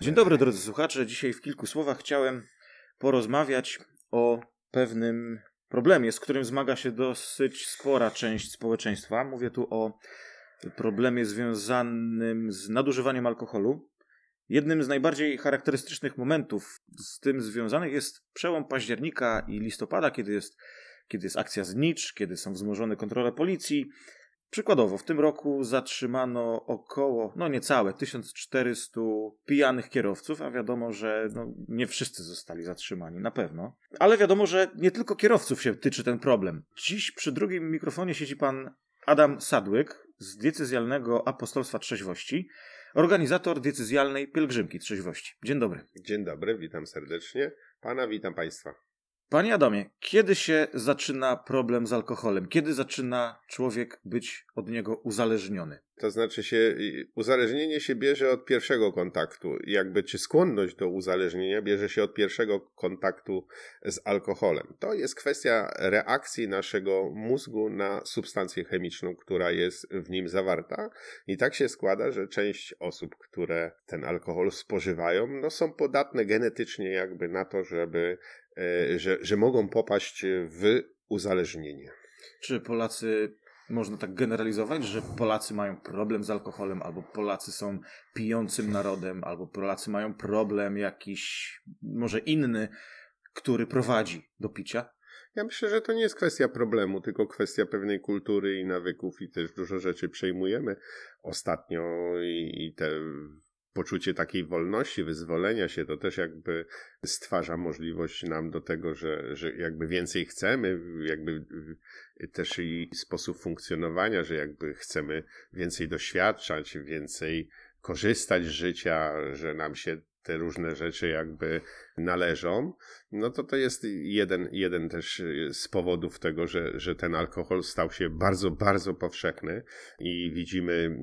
Dzień dobry drodzy słuchacze. Dzisiaj w kilku słowach chciałem porozmawiać o pewnym problemie, z którym zmaga się dosyć spora część społeczeństwa. Mówię tu o problemie związanym z nadużywaniem alkoholu. Jednym z najbardziej charakterystycznych momentów z tym związanych jest przełom października i listopada, kiedy jest, kiedy jest akcja znicz, kiedy są wzmożone kontrole policji, Przykładowo, w tym roku zatrzymano około, no niecałe, 1400 pijanych kierowców, a wiadomo, że no, nie wszyscy zostali zatrzymani, na pewno. Ale wiadomo, że nie tylko kierowców się tyczy ten problem. Dziś przy drugim mikrofonie siedzi pan Adam Sadłyk z diecezjalnego apostolstwa trzeźwości, organizator diecezjalnej pielgrzymki trzeźwości. Dzień dobry. Dzień dobry, witam serdecznie. Pana, witam państwa. Panie Adamie, kiedy się zaczyna problem z alkoholem? Kiedy zaczyna człowiek być od niego uzależniony? To znaczy się, uzależnienie się bierze od pierwszego kontaktu. Jakby, czy skłonność do uzależnienia bierze się od pierwszego kontaktu z alkoholem. To jest kwestia reakcji naszego mózgu na substancję chemiczną, która jest w nim zawarta. I tak się składa, że część osób, które ten alkohol spożywają, no są podatne genetycznie jakby na to, żeby że, że mogą popaść w uzależnienie. Czy Polacy, można tak generalizować, że Polacy mają problem z alkoholem, albo Polacy są pijącym narodem, albo Polacy mają problem jakiś, może inny, który prowadzi do picia? Ja myślę, że to nie jest kwestia problemu, tylko kwestia pewnej kultury i nawyków, i też dużo rzeczy przejmujemy ostatnio, i, i te poczucie takiej wolności, wyzwolenia się, to też jakby stwarza możliwość nam do tego, że, że jakby więcej chcemy, jakby też i sposób funkcjonowania, że jakby chcemy więcej doświadczać, więcej korzystać z życia, że nam się te różne rzeczy jakby należą, no to to jest jeden, jeden też z powodów tego, że, że ten alkohol stał się bardzo, bardzo powszechny i widzimy,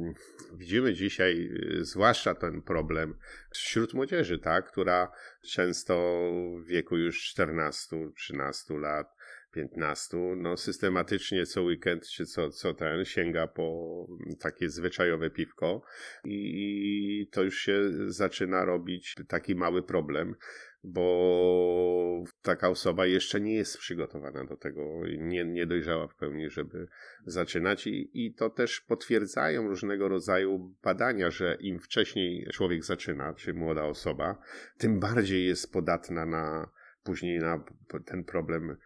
widzimy dzisiaj zwłaszcza ten problem wśród młodzieży, tak, która często w wieku już 14-13 lat 15, no systematycznie co weekend czy co, co ten sięga po takie zwyczajowe piwko i to już się zaczyna robić taki mały problem, bo taka osoba jeszcze nie jest przygotowana do tego, nie, nie dojrzała w pełni, żeby zaczynać. I, i to też potwierdzają różnego rodzaju badania, że im wcześniej człowiek zaczyna, czy młoda osoba, tym bardziej jest podatna na później na ten problem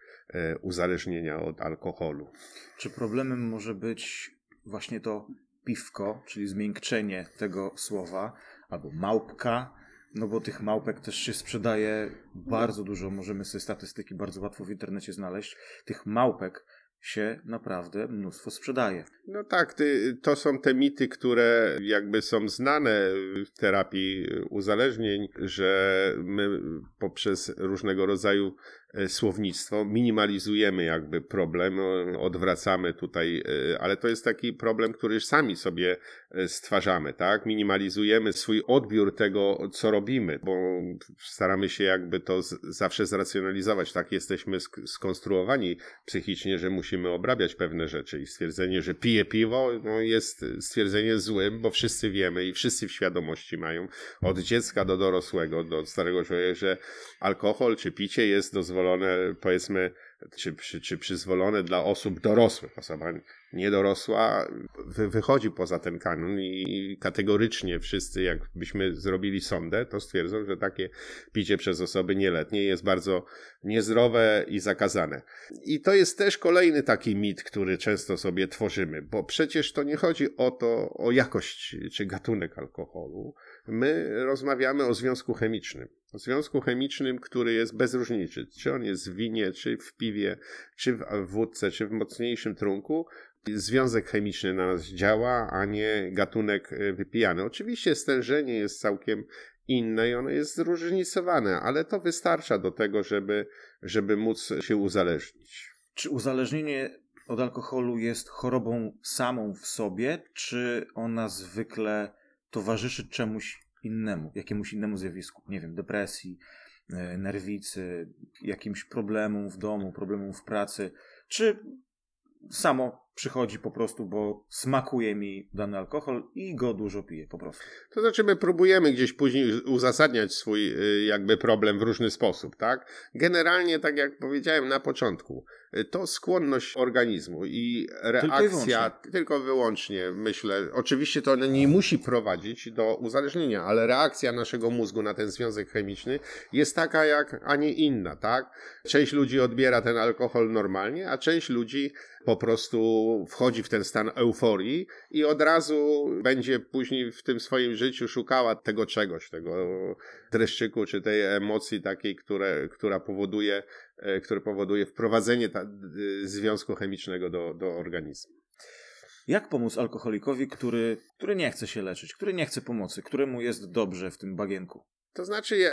uzależnienia od alkoholu. Czy problemem może być właśnie to piwko, czyli zmiękczenie tego słowa, albo małpka, no bo tych małpek też się sprzedaje bardzo dużo, możemy sobie statystyki bardzo łatwo w internecie znaleźć. Tych małpek się naprawdę mnóstwo sprzedaje. No tak, ty, to są te mity, które jakby są znane w terapii uzależnień, że my poprzez różnego rodzaju E, słownictwo, minimalizujemy jakby problem, odwracamy tutaj, e, ale to jest taki problem, który sami sobie e, stwarzamy, tak? Minimalizujemy swój odbiór tego, co robimy, bo staramy się jakby to z, zawsze zracjonalizować. Tak jesteśmy skonstruowani psychicznie, że musimy obrabiać pewne rzeczy i stwierdzenie, że pije piwo, no jest stwierdzenie złym, bo wszyscy wiemy i wszyscy w świadomości mają od dziecka do dorosłego, do starego człowieka, że alkohol czy picie jest dozwolone dozwolone, powiedzmy, czy, czy, czy przyzwolone dla osób dorosłych. Osoba niedorosła wy, wychodzi poza ten kanon i kategorycznie wszyscy, jakbyśmy zrobili sondę, to stwierdzą, że takie picie przez osoby nieletnie jest bardzo niezdrowe i zakazane. I to jest też kolejny taki mit, który często sobie tworzymy, bo przecież to nie chodzi o to, o jakość czy gatunek alkoholu. My rozmawiamy o związku chemicznym związku chemicznym, który jest bez różnicy, czy on jest w winie, czy w piwie, czy w wódce, czy w mocniejszym trunku. Związek chemiczny na nas działa, a nie gatunek e, wypijany. Oczywiście stężenie jest całkiem inne i ono jest zróżnicowane, ale to wystarcza do tego, żeby, żeby móc się uzależnić. Czy uzależnienie od alkoholu jest chorobą samą w sobie, czy ona zwykle towarzyszy czemuś innemu, jakiemuś innemu zjawisku, nie wiem, depresji, e, nerwicy, jakimś problemom w domu, problemom w pracy, czy samo przychodzi po prostu, bo smakuje mi dany alkohol i go dużo piję po prostu. To znaczy my próbujemy gdzieś później uzasadniać swój y, jakby problem w różny sposób, tak? Generalnie, tak jak powiedziałem na początku, y, to skłonność organizmu i reakcja tylko, tylko wyłącznie, myślę, oczywiście to nie musi prowadzić do uzależnienia, ale reakcja naszego mózgu na ten związek chemiczny jest taka jak, a nie inna, tak? Część ludzi odbiera ten alkohol normalnie, a część ludzi po prostu wchodzi w ten stan euforii i od razu będzie później w tym swoim życiu szukała tego czegoś, tego dreszczyku czy tej emocji takiej, które, która powoduje, e, które powoduje wprowadzenie ta, związku chemicznego do, do organizmu. Jak pomóc alkoholikowi, który, który nie chce się leczyć, który nie chce pomocy, któremu jest dobrze w tym bagienku? To znaczy, ja,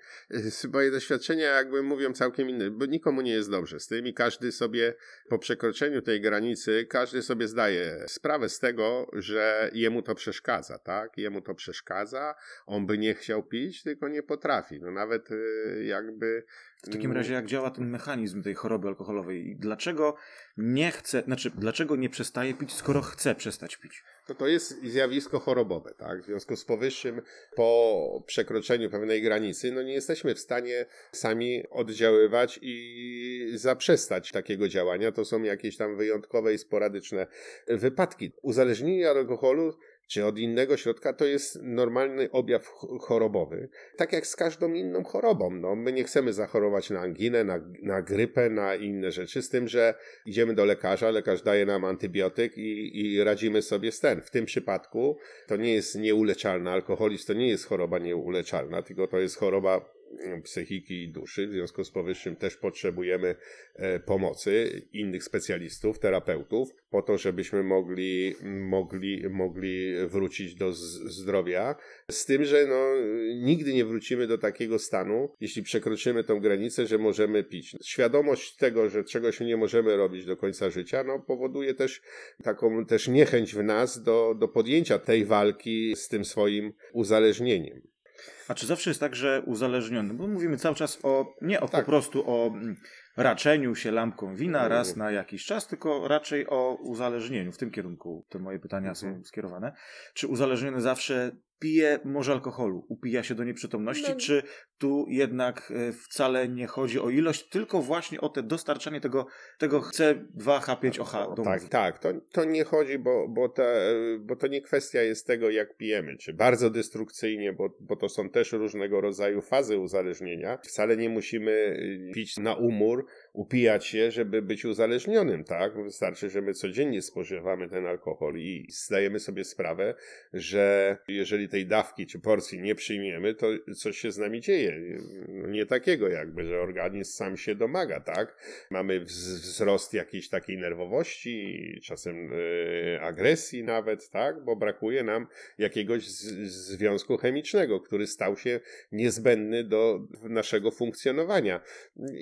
moje doświadczenia jakby mówią całkiem inne, bo nikomu nie jest dobrze z tym i każdy sobie po przekroczeniu tej granicy, każdy sobie zdaje sprawę z tego, że jemu to przeszkadza, tak? Jemu to przeszkadza, on by nie chciał pić, tylko nie potrafi. No nawet y, jakby w takim razie, jak działa ten mechanizm tej choroby alkoholowej i dlaczego nie chce, znaczy, dlaczego nie przestaje pić, skoro chce przestać pić? To to jest zjawisko chorobowe, tak? W związku z powyższym, po przekroczeniu pewnej granicy, no nie jesteśmy w stanie sami oddziaływać i zaprzestać takiego działania. To są jakieś tam wyjątkowe i sporadyczne wypadki. Uzależnienie od alkoholu czy od innego środka, to jest normalny objaw chorobowy. Tak jak z każdą inną chorobą. No, my nie chcemy zachorować na anginę, na, na grypę, na inne rzeczy, z tym, że idziemy do lekarza, lekarz daje nam antybiotyk i, i radzimy sobie z ten. W tym przypadku to nie jest nieuleczalna. Alkoholizm to nie jest choroba nieuleczalna, tylko to jest choroba psychiki i duszy. W związku z powyższym też potrzebujemy e, pomocy innych specjalistów, terapeutów, po to, żebyśmy mogli, mogli, mogli wrócić do zdrowia. Z tym, że no, nigdy nie wrócimy do takiego stanu, jeśli przekroczymy tą granicę, że możemy pić. Świadomość tego, że czegoś nie możemy robić do końca życia, no, powoduje też taką też niechęć w nas do, do podjęcia tej walki z tym swoim uzależnieniem. A czy zawsze jest tak, że uzależniony, bo mówimy cały czas o, nie o tak. po prostu o mm, raczeniu się lampką wina raz na jakiś czas, tylko raczej o uzależnieniu. W tym kierunku te moje pytania mhm. są skierowane. Czy uzależniony zawsze pije może alkoholu, upija się do nieprzytomności, no. czy tu jednak e, wcale nie chodzi o ilość, tylko właśnie o te dostarczanie tego, tego C2H5OH do Tak, tak, to, to nie chodzi, bo, bo, te, bo to nie kwestia jest tego, jak pijemy, czy bardzo destrukcyjnie, bo, bo to są też różnego rodzaju fazy uzależnienia. Wcale nie musimy y, pić na umór, upijać się, żeby być uzależnionym, tak? Wystarczy, że my codziennie spożywamy ten alkohol i zdajemy sobie sprawę, że jeżeli tej dawki czy porcji nie przyjmiemy, to coś się z nami dzieje. Nie takiego jakby, że organizm sam się domaga, tak? Mamy wzrost jakiejś takiej nerwowości, czasem yy, agresji nawet, tak? Bo brakuje nam jakiegoś związku chemicznego, który stał się niezbędny do naszego funkcjonowania.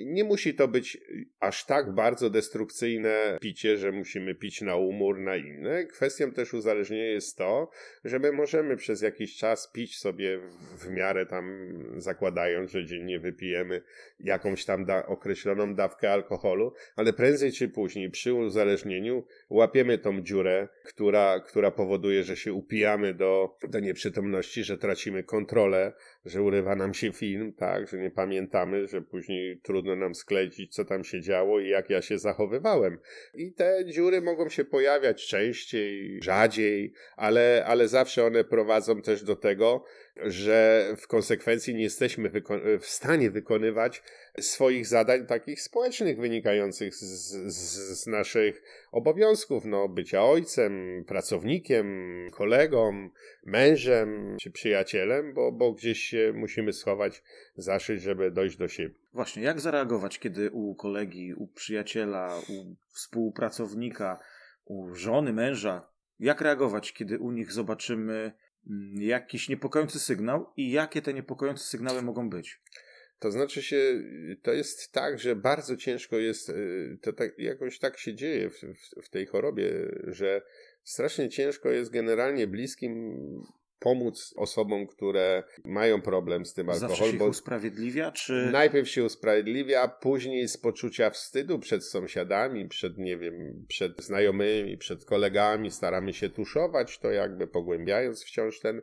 Nie musi to być aż tak bardzo destrukcyjne picie, że musimy pić na umór, na inne. Kwestią też uzależnienia jest to, że my możemy przez jakiś czas pić sobie w miarę tam zakładając, że dziennie wypijemy jakąś tam da określoną dawkę alkoholu, ale prędzej czy później przy uzależnieniu łapiemy tą dziurę, która, która powoduje, że się upijamy do, do nieprzytomności, że tracimy kontrolę, że urywa nam się film, tak, że nie pamiętamy, że później trudno nam sklecić, co tam się działo i jak ja się zachowywałem. I te dziury mogą się pojawiać częściej, rzadziej, ale, ale zawsze one prowadzą też do tego, że w konsekwencji nie jesteśmy w stanie wykonywać swoich zadań takich społecznych wynikających z, z, z, naszych obowiązków, no bycia ojcem, pracownikiem, kolegą, mężem czy przyjacielem, bo, bo gdzieś się musimy schować, zaszyć, żeby dojść do siebie. Właśnie, jak zareagować, kiedy u kolegi, u przyjaciela, u współpracownika, u żony, męża, jak reagować, kiedy u nich zobaczymy mm, jakiś niepokojący sygnał i jakie te niepokojące sygnały mogą być? To znaczy się, to jest tak, że bardzo ciężko jest, y, to tak, jakoś tak się dzieje w, w, w tej chorobie, że strasznie ciężko jest generalnie bliskim pomóc osobom, które mają problem z tym alkoholem. Zawsze się usprawiedliwia, czy... Najpierw się usprawiedliwia, później z poczucia wstydu przed sąsiadami, przed, nie wiem, przed znajomymi, przed kolegami staramy się tuszować to jakby pogłębiając wciąż ten,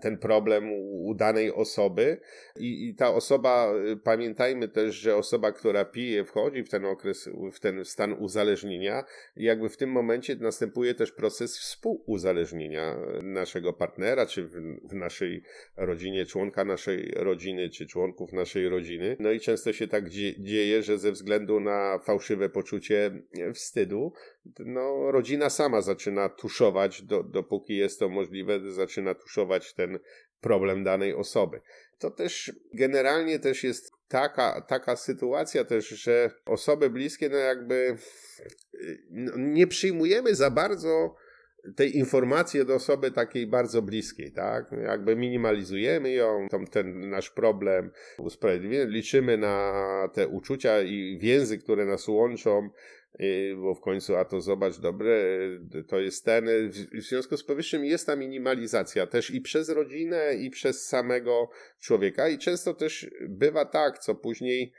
ten problem u, danej osoby I, i ta osoba, y, pamiętajmy też, że osoba, która pije, wchodzi w ten okres, w ten stan uzależnienia, jakby w tym momencie następuje też proces współuzależnienia naszego partnera, czy w, w naszej rodzinie, członka naszej rodziny, czy członków naszej rodziny. No i często się tak dzieje, że ze względu na fałszywe poczucie wstydu, no, rodzina sama zaczyna tuszować, do, dopóki jest to możliwe, zaczyna tuszować ten problem danej osoby. To też generalnie też jest taka, taka sytuacja też, że osoby bliskie, no jakby no, nie przyjmujemy za bardzo tej informacji od osoby takiej bardzo bliskiej, tak? Jakby minimalizujemy ją, tą, ten nasz problem usprawiedliwiamy, liczymy na te uczucia i więzy, które nas łączą, bo w końcu, a to zobacz, dobre, to jest ten. W związku z powyższym jest ta minimalizacja też i przez rodzinę, i przez samego człowieka, i często też bywa tak, co później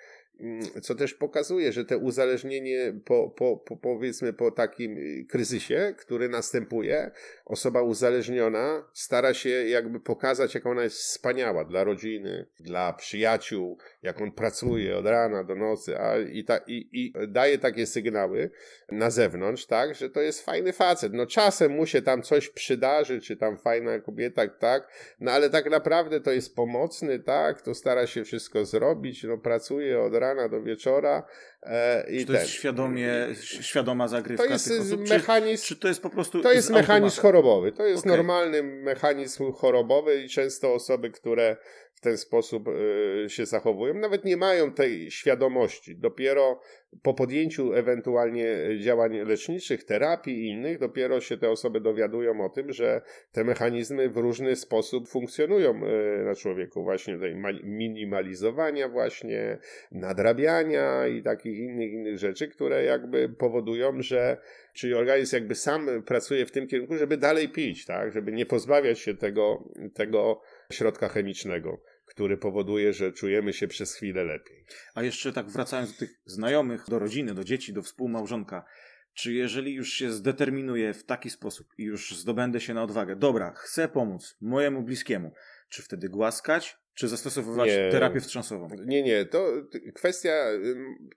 co też pokazuje, że te uzależnienie po, po, po, powiedzmy po takim y, kryzysie, który następuje, osoba uzależniona stara się jakby pokazać, jak ona jest wspaniała dla rodziny, dla przyjaciół, jak on pracuje od rana do nocy, a i, ta, i, i daje takie sygnały na zewnątrz, tak, że to jest fajny facet. No czasem mu się tam coś przydarzy, czy tam fajna kobieta, tak, no ale tak naprawdę to jest pomocny, tak, to stara się wszystko zrobić, no pracuje od rana rana do wieczora. E, i czy to ten. jest świadomie, świadoma zagrywka to jest osób, mechanizm, czy, czy, to jest po prostu To jest mechanizm chorobowy. To jest okay. normalny mechanizm chorobowy i często osoby, które w ten sposób y, się zachowują, nawet nie mają tej świadomości. Dopiero po podjęciu ewentualnie działań leczniczych, terapii i innych, dopiero się te osoby dowiadują o tym, że te mechanizmy w różny sposób funkcjonują y, na człowieku. Właśnie tej minimalizowania, właśnie nadrabiania i takich innych, innych rzeczy, które jakby powodują, że czyli organizm jakby sam pracuje w tym kierunku, żeby dalej pić, tak, żeby nie pozbawiać się tego, tego środka chemicznego, który powoduje, że czujemy się przez chwilę lepiej. A jeszcze tak wracając do tych znajomych, do rodziny, do dzieci, do współmałżonka, czy jeżeli już się zdeterminuję w taki sposób i już zdobędę się na odwagę, dobra, chcę pomóc mojemu bliskiemu, czy wtedy głaskać, czy zastosowywać nie, terapię wstrząsową? Nie, nie, to kwestia,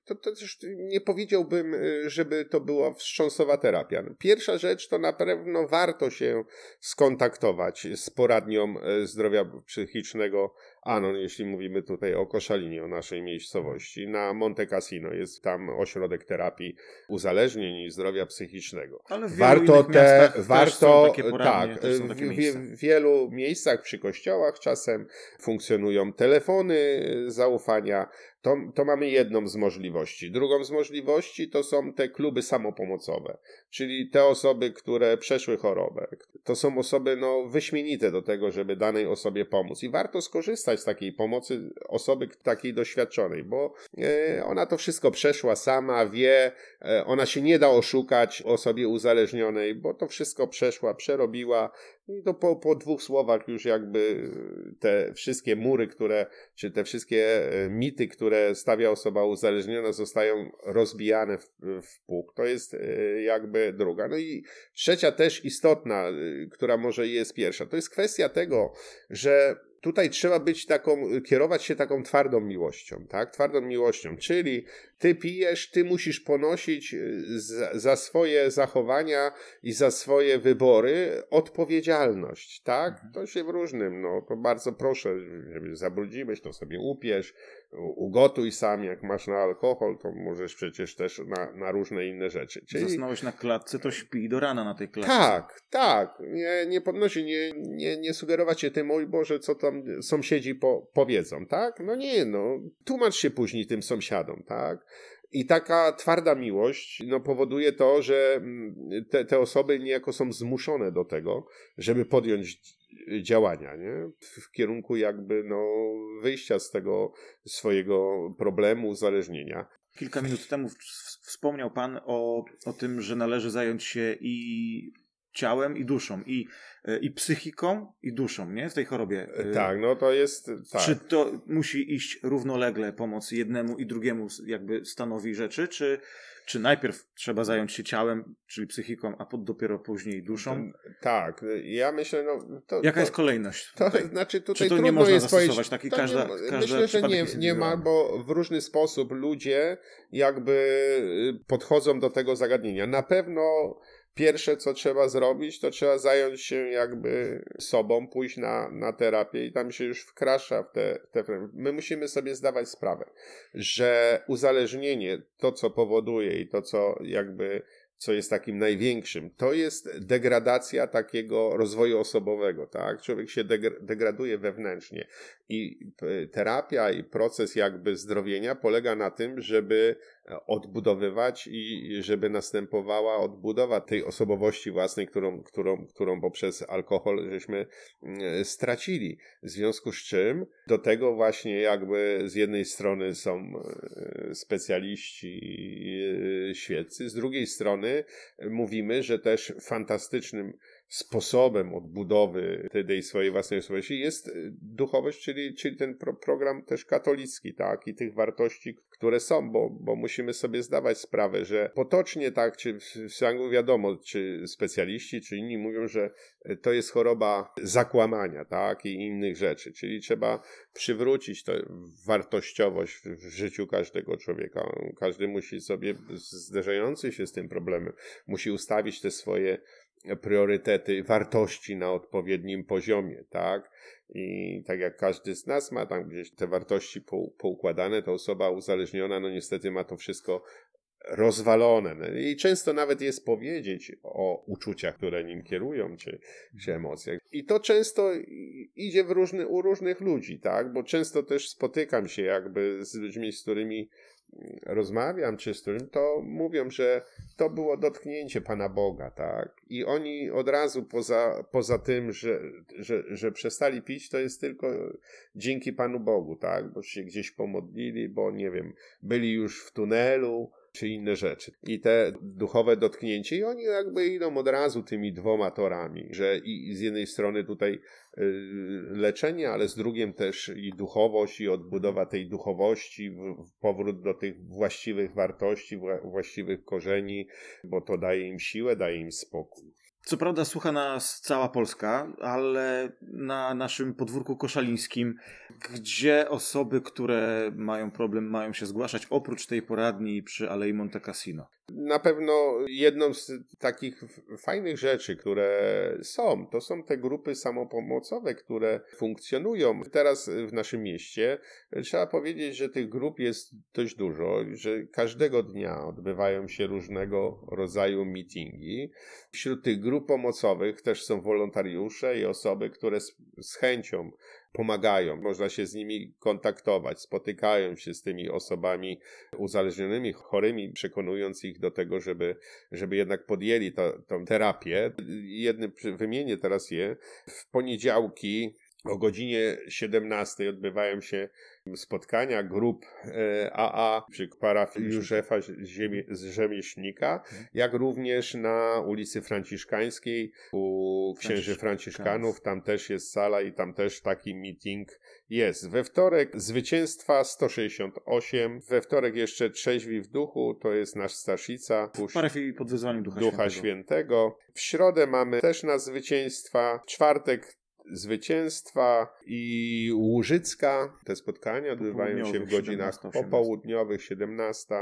to, to też nie powiedziałbym, y, żeby to była wstrząsowa terapia. Pierwsza rzecz to na pewno warto się skontaktować z poradnią y, zdrowia psychicznego Anon, jeśli mówimy tutaj o Koszalinie, o naszej miejscowości. Na Monte Cassino jest tam ośrodek terapii uzależnień i zdrowia psychicznego. Ale w warto te, warto, tak, w, w, wielu miejscach przy kościołach czasem funkcjonują telefony zaufania, to, to mamy jedną z możliwości. Drugą z możliwości to są te kluby samopomocowe, czyli te osoby, które przeszły chorobę. To są osoby no, wyśmienite do tego, żeby danej osobie pomóc. I warto skorzystać z takiej pomocy osoby takiej doświadczonej, bo e, ona to wszystko przeszła sama, wie, e, ona się nie da oszukać osobie uzależnionej, bo to wszystko przeszła, przerobiła, i to po, po dwóch słowach już jakby te wszystkie mury, które, czy te wszystkie e, mity, które stawia osoba uzależniona, zostają rozbijane w, w puch. To jest jakby druga. No i trzecia też istotna, która może jest pierwsza, to jest kwestia tego, że tutaj trzeba być taką, kierować się taką twardą miłością, tak? Twardą miłością, czyli ty pijesz, ty musisz ponosić y, za, za, swoje zachowania i za swoje wybory odpowiedzialność, tak? Mhm. To się w różnym, no to bardzo proszę, żeby zabrudziłeś, to sobie upiesz, ugotuj sam, jak masz na alkohol, to możesz przecież też na, na różne inne rzeczy. Czyli... Zasnąłeś na klatce, to śpi do rana na tej klatce. Tak, tak. Nie, nie podnosi, nie, nie, nie sugerować się tym, oj Boże, co tam sąsiedzi po, powiedzą, tak? No nie, no. Tłumacz się później tym sąsiadom, tak? I taka twarda miłość no, powoduje to, że mm, te, te osoby niejako są zmuszone do tego, żeby podjąć działania, nie? W kierunku jakby no, wyjścia z tego swojego problemu uzależnienia. Kilka minut temu wspomniał Pan o, o tym, że należy zająć się i ciałem i duszą, i, e, i psychiką, i duszą, nie? W tej chorobie. E, tak, no to jest. Tak. Czy to musi iść równolegle pomoc jednemu i drugiemu jakby stanowi rzeczy, czy, czy najpierw trzeba zająć się ciałem, czyli psychiką, a pod dopiero później duszą? Tak, ja myślę, no. To, Jaka to, jest kolejność? To, znaczy tutaj czy to nie można jest zastosować? Taki każda, nie, każda myślę, że nie, nie ma, bo w różny sposób ludzie jakby y, podchodzą do tego zagadnienia. Na pewno pierwsze, co trzeba zrobić, to trzeba zająć się jakby sobą, pójść na, na terapię i tam się już wkrasza w te, te. My musimy sobie zdawać sprawę, że uzależnienie, to co powoduje i to co jakby co jest takim największym, to jest degradacja takiego rozwoju osobowego, tak? Człowiek się degraduje wewnętrznie i terapia i proces jakby zdrowienia polega na tym, żeby odbudowywać i żeby następowała odbudowa tej osobowości własnej, którą, którą, którą poprzez alkohol żeśmy mm, stracili. W związku z czym do tego właśnie jakby z jednej strony są e, specjaliści e, świeccy, z drugiej strony mówimy, że też fantastycznym sposobem odbudowy tej swojej własnej osobowości jest y, duchowość, czyli, czyli ten pro, program też katolicki, tak, i tych wartości, które są, bo, bo musimy sobie zdawać sprawę, że potocznie tak, czy w, w wiadomo, czy specjaliści, czy inni mówią, że y, to jest choroba zakłamania, tak, i innych rzeczy, czyli trzeba przywrócić tę wartościowość w życiu każdego człowieka. Każdy musi sobie, zderzający się z tym problemem, musi ustawić te swoje priorytety, wartości na odpowiednim poziomie, tak? I tak jak każdy z nas ma tam gdzieś te wartości poukładane, to osoba uzależniona, no niestety ma to wszystko rozwalone. No I często nawet jest powiedzieć o uczuciach, które nim kierują, czy, czy emocjach. I to często idzie w różny, u różnych ludzi, tak? Bo często też spotykam się jakby z ludźmi, z którymi rozmawiam czy z którym, to mówią, że to było dotknięcie Pana Boga, tak? I oni od razu poza, poza tym, że, że, że przestali pić, to jest tylko dzięki Panu Bogu, tak? Bo się gdzieś pomodlili, bo nie wiem, byli już w tunelu, czy inne rzeczy. I te duchowe dotknięcie, i oni jakby idą od razu tymi dwoma torami, że i z jednej strony tutaj y, leczenie, ale z drugim też i duchowość, i odbudowa tej duchowości, powrót do tych właściwych wartości, właściwych korzeni, bo to daje im siłę, daje im spokój. Co prawda słucha nas cała Polska, ale na naszym podwórku koszalińskim, gdzie osoby, które mają problem, mają się zgłaszać oprócz tej poradni przy Alei Monte Cassino? Na pewno jedną z takich fajnych rzeczy, które są, to są te grupy samopomocowe, które funkcjonują teraz w naszym mieście. Trzeba powiedzieć, że tych grup jest dość dużo, że każdego dnia odbywają się różnego rodzaju meetingi. Wśród tych grup pomocowych też są wolontariusze i osoby, które z, z chęcią pomagają, można się z nimi kontaktować, spotykają się z tymi osobami uzależnionymi, chorymi, przekonując ich do tego, żeby, żeby jednak podjęli tę terapię. Jednym wymienię teraz je. W poniedziałki o godzinie 17 odbywają się spotkania grup AA e, przy parafii Józefa z Rzemieślnika, mhm. jak również na ulicy Franciszkańskiej u księży Franciszkanów. Tam też jest sala i tam też taki meeting jest. We wtorek zwycięstwa 168, we wtorek jeszcze trzeźwi w duchu, to jest nasz Staszica. W parafii pod wezwaniem Ducha, Ducha Świętego. Świętego. W środę mamy też na zwycięstwa, czwartek Zwycięstwa i Łużycka. Te spotkania odbywają się w godzinach 17, popołudniowych, 17.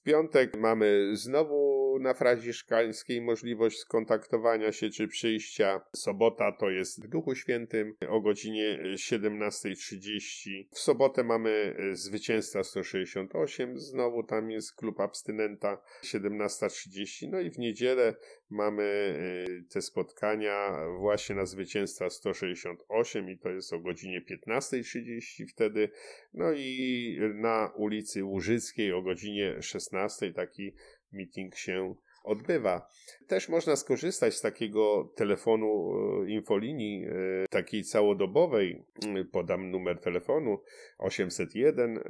W piątek mamy znowu na Franciszkańskiej możliwość skontaktowania się czy przyjścia. Sobota to jest w Duchu Świętym o godzinie 17.30. W sobotę mamy Zwycięstwa 168. Znowu tam jest klub abstynenta 17.30. No i w niedzielę mamy y, te spotkania właśnie na Zwycięstwa 168 i to jest o godzinie 15.30 wtedy. No i na ulicy Łużyckiej o godzinie 16 taki meeting się odbywa. Też można skorzystać z takiego telefonu e, infolinii, e, takiej całodobowej. Podam numer telefonu 801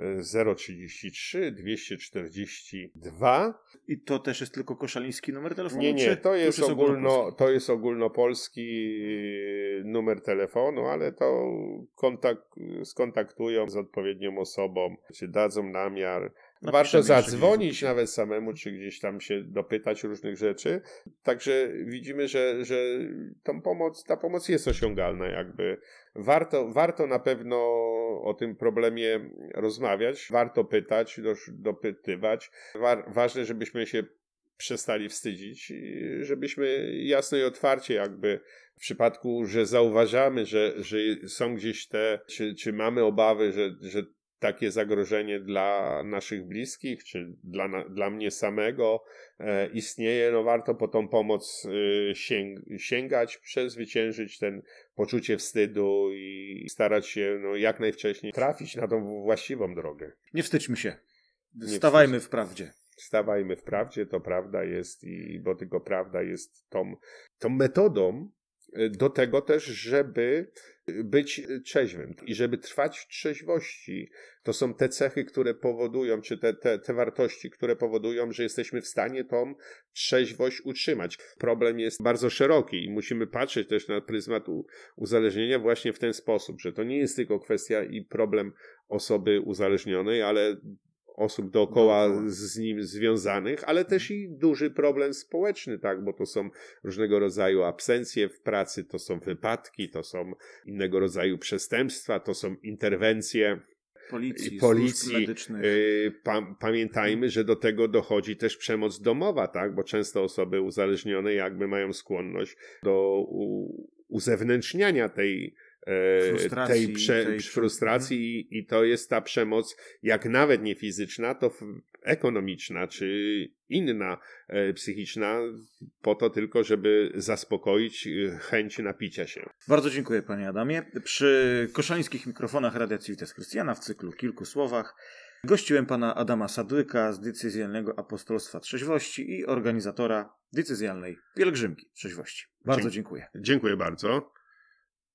033 242. I to też jest tylko koszaliński numer telefonu? Nie, nie, to jest, jest ogólno, to jest ogólnopolski e, numer telefonu, ale to kontakt, skontaktują z odpowiednią osobą, czy dadzą namiar Warto zadzwonić nawet samemu, czy gdzieś tam się dopytać różnych rzeczy. Także widzimy, że, że tą pomoc, ta pomoc jest osiągalna jakby. Warto, warto na pewno o tym problemie rozmawiać, warto pytać, dopytywać. ważne, żebyśmy się przestali wstydzić, żebyśmy jasno i otwarcie jakby w przypadku, że zauważamy, że, że są gdzieś te, czy, czy mamy obawy, że, że takie zagrożenie dla naszych bliskich, czy dla, dla mnie samego e, istnieje, no warto po tą pomoc e, sięg, sięgać, przezwyciężyć ten poczucie wstydu i starać się no, jak najwcześniej trafić na tą właściwą drogę. Nie wstydźmy się. Stawajmy w prawdzie. Stawajmy w prawdzie, to prawda jest, i bo tylko prawda jest tą, tą metodą, do tego też, żeby być trzeźwym i żeby trwać w trzeźwości. To są te cechy, które powodują, czy te, te, te wartości, które powodują, że jesteśmy w stanie tą trzeźwość utrzymać. Problem jest bardzo szeroki i musimy patrzeć też na pryzmat uzależnienia właśnie w ten sposób, że to nie jest tylko kwestia i problem osoby uzależnionej, ale osób dookoła z nim związanych, ale też i duży problem społeczny, tak, bo to są różnego rodzaju absencje w pracy, to są wypadki, to są innego rodzaju przestępstwa, to są interwencje policji, policji. y, pa, pamiętajmy, że do tego dochodzi też przemoc domowa, tak? Bo często osoby uzależnione jakby mają skłonność do uzewnętrzniania tej frustracji, tej, prze, tej frustracji i, i to jest ta przemoc, jak nawet nie fizyczna, to ekonomiczna czy inna e, psychiczna, po to tylko, żeby zaspokoić e, chęć napicia się. Bardzo dziękuję panie Adamie. Przy koszańskich mikrofonach Radia Civitas Krystiana w cyklu Kilku Słowach gościłem pana Adama Sadłyka z decyzjalnego apostolstwa trzeźwości i organizatora decyzjalnej pielgrzymki trzeźwości. Bardzo dziękuję. Dziękuję bardzo.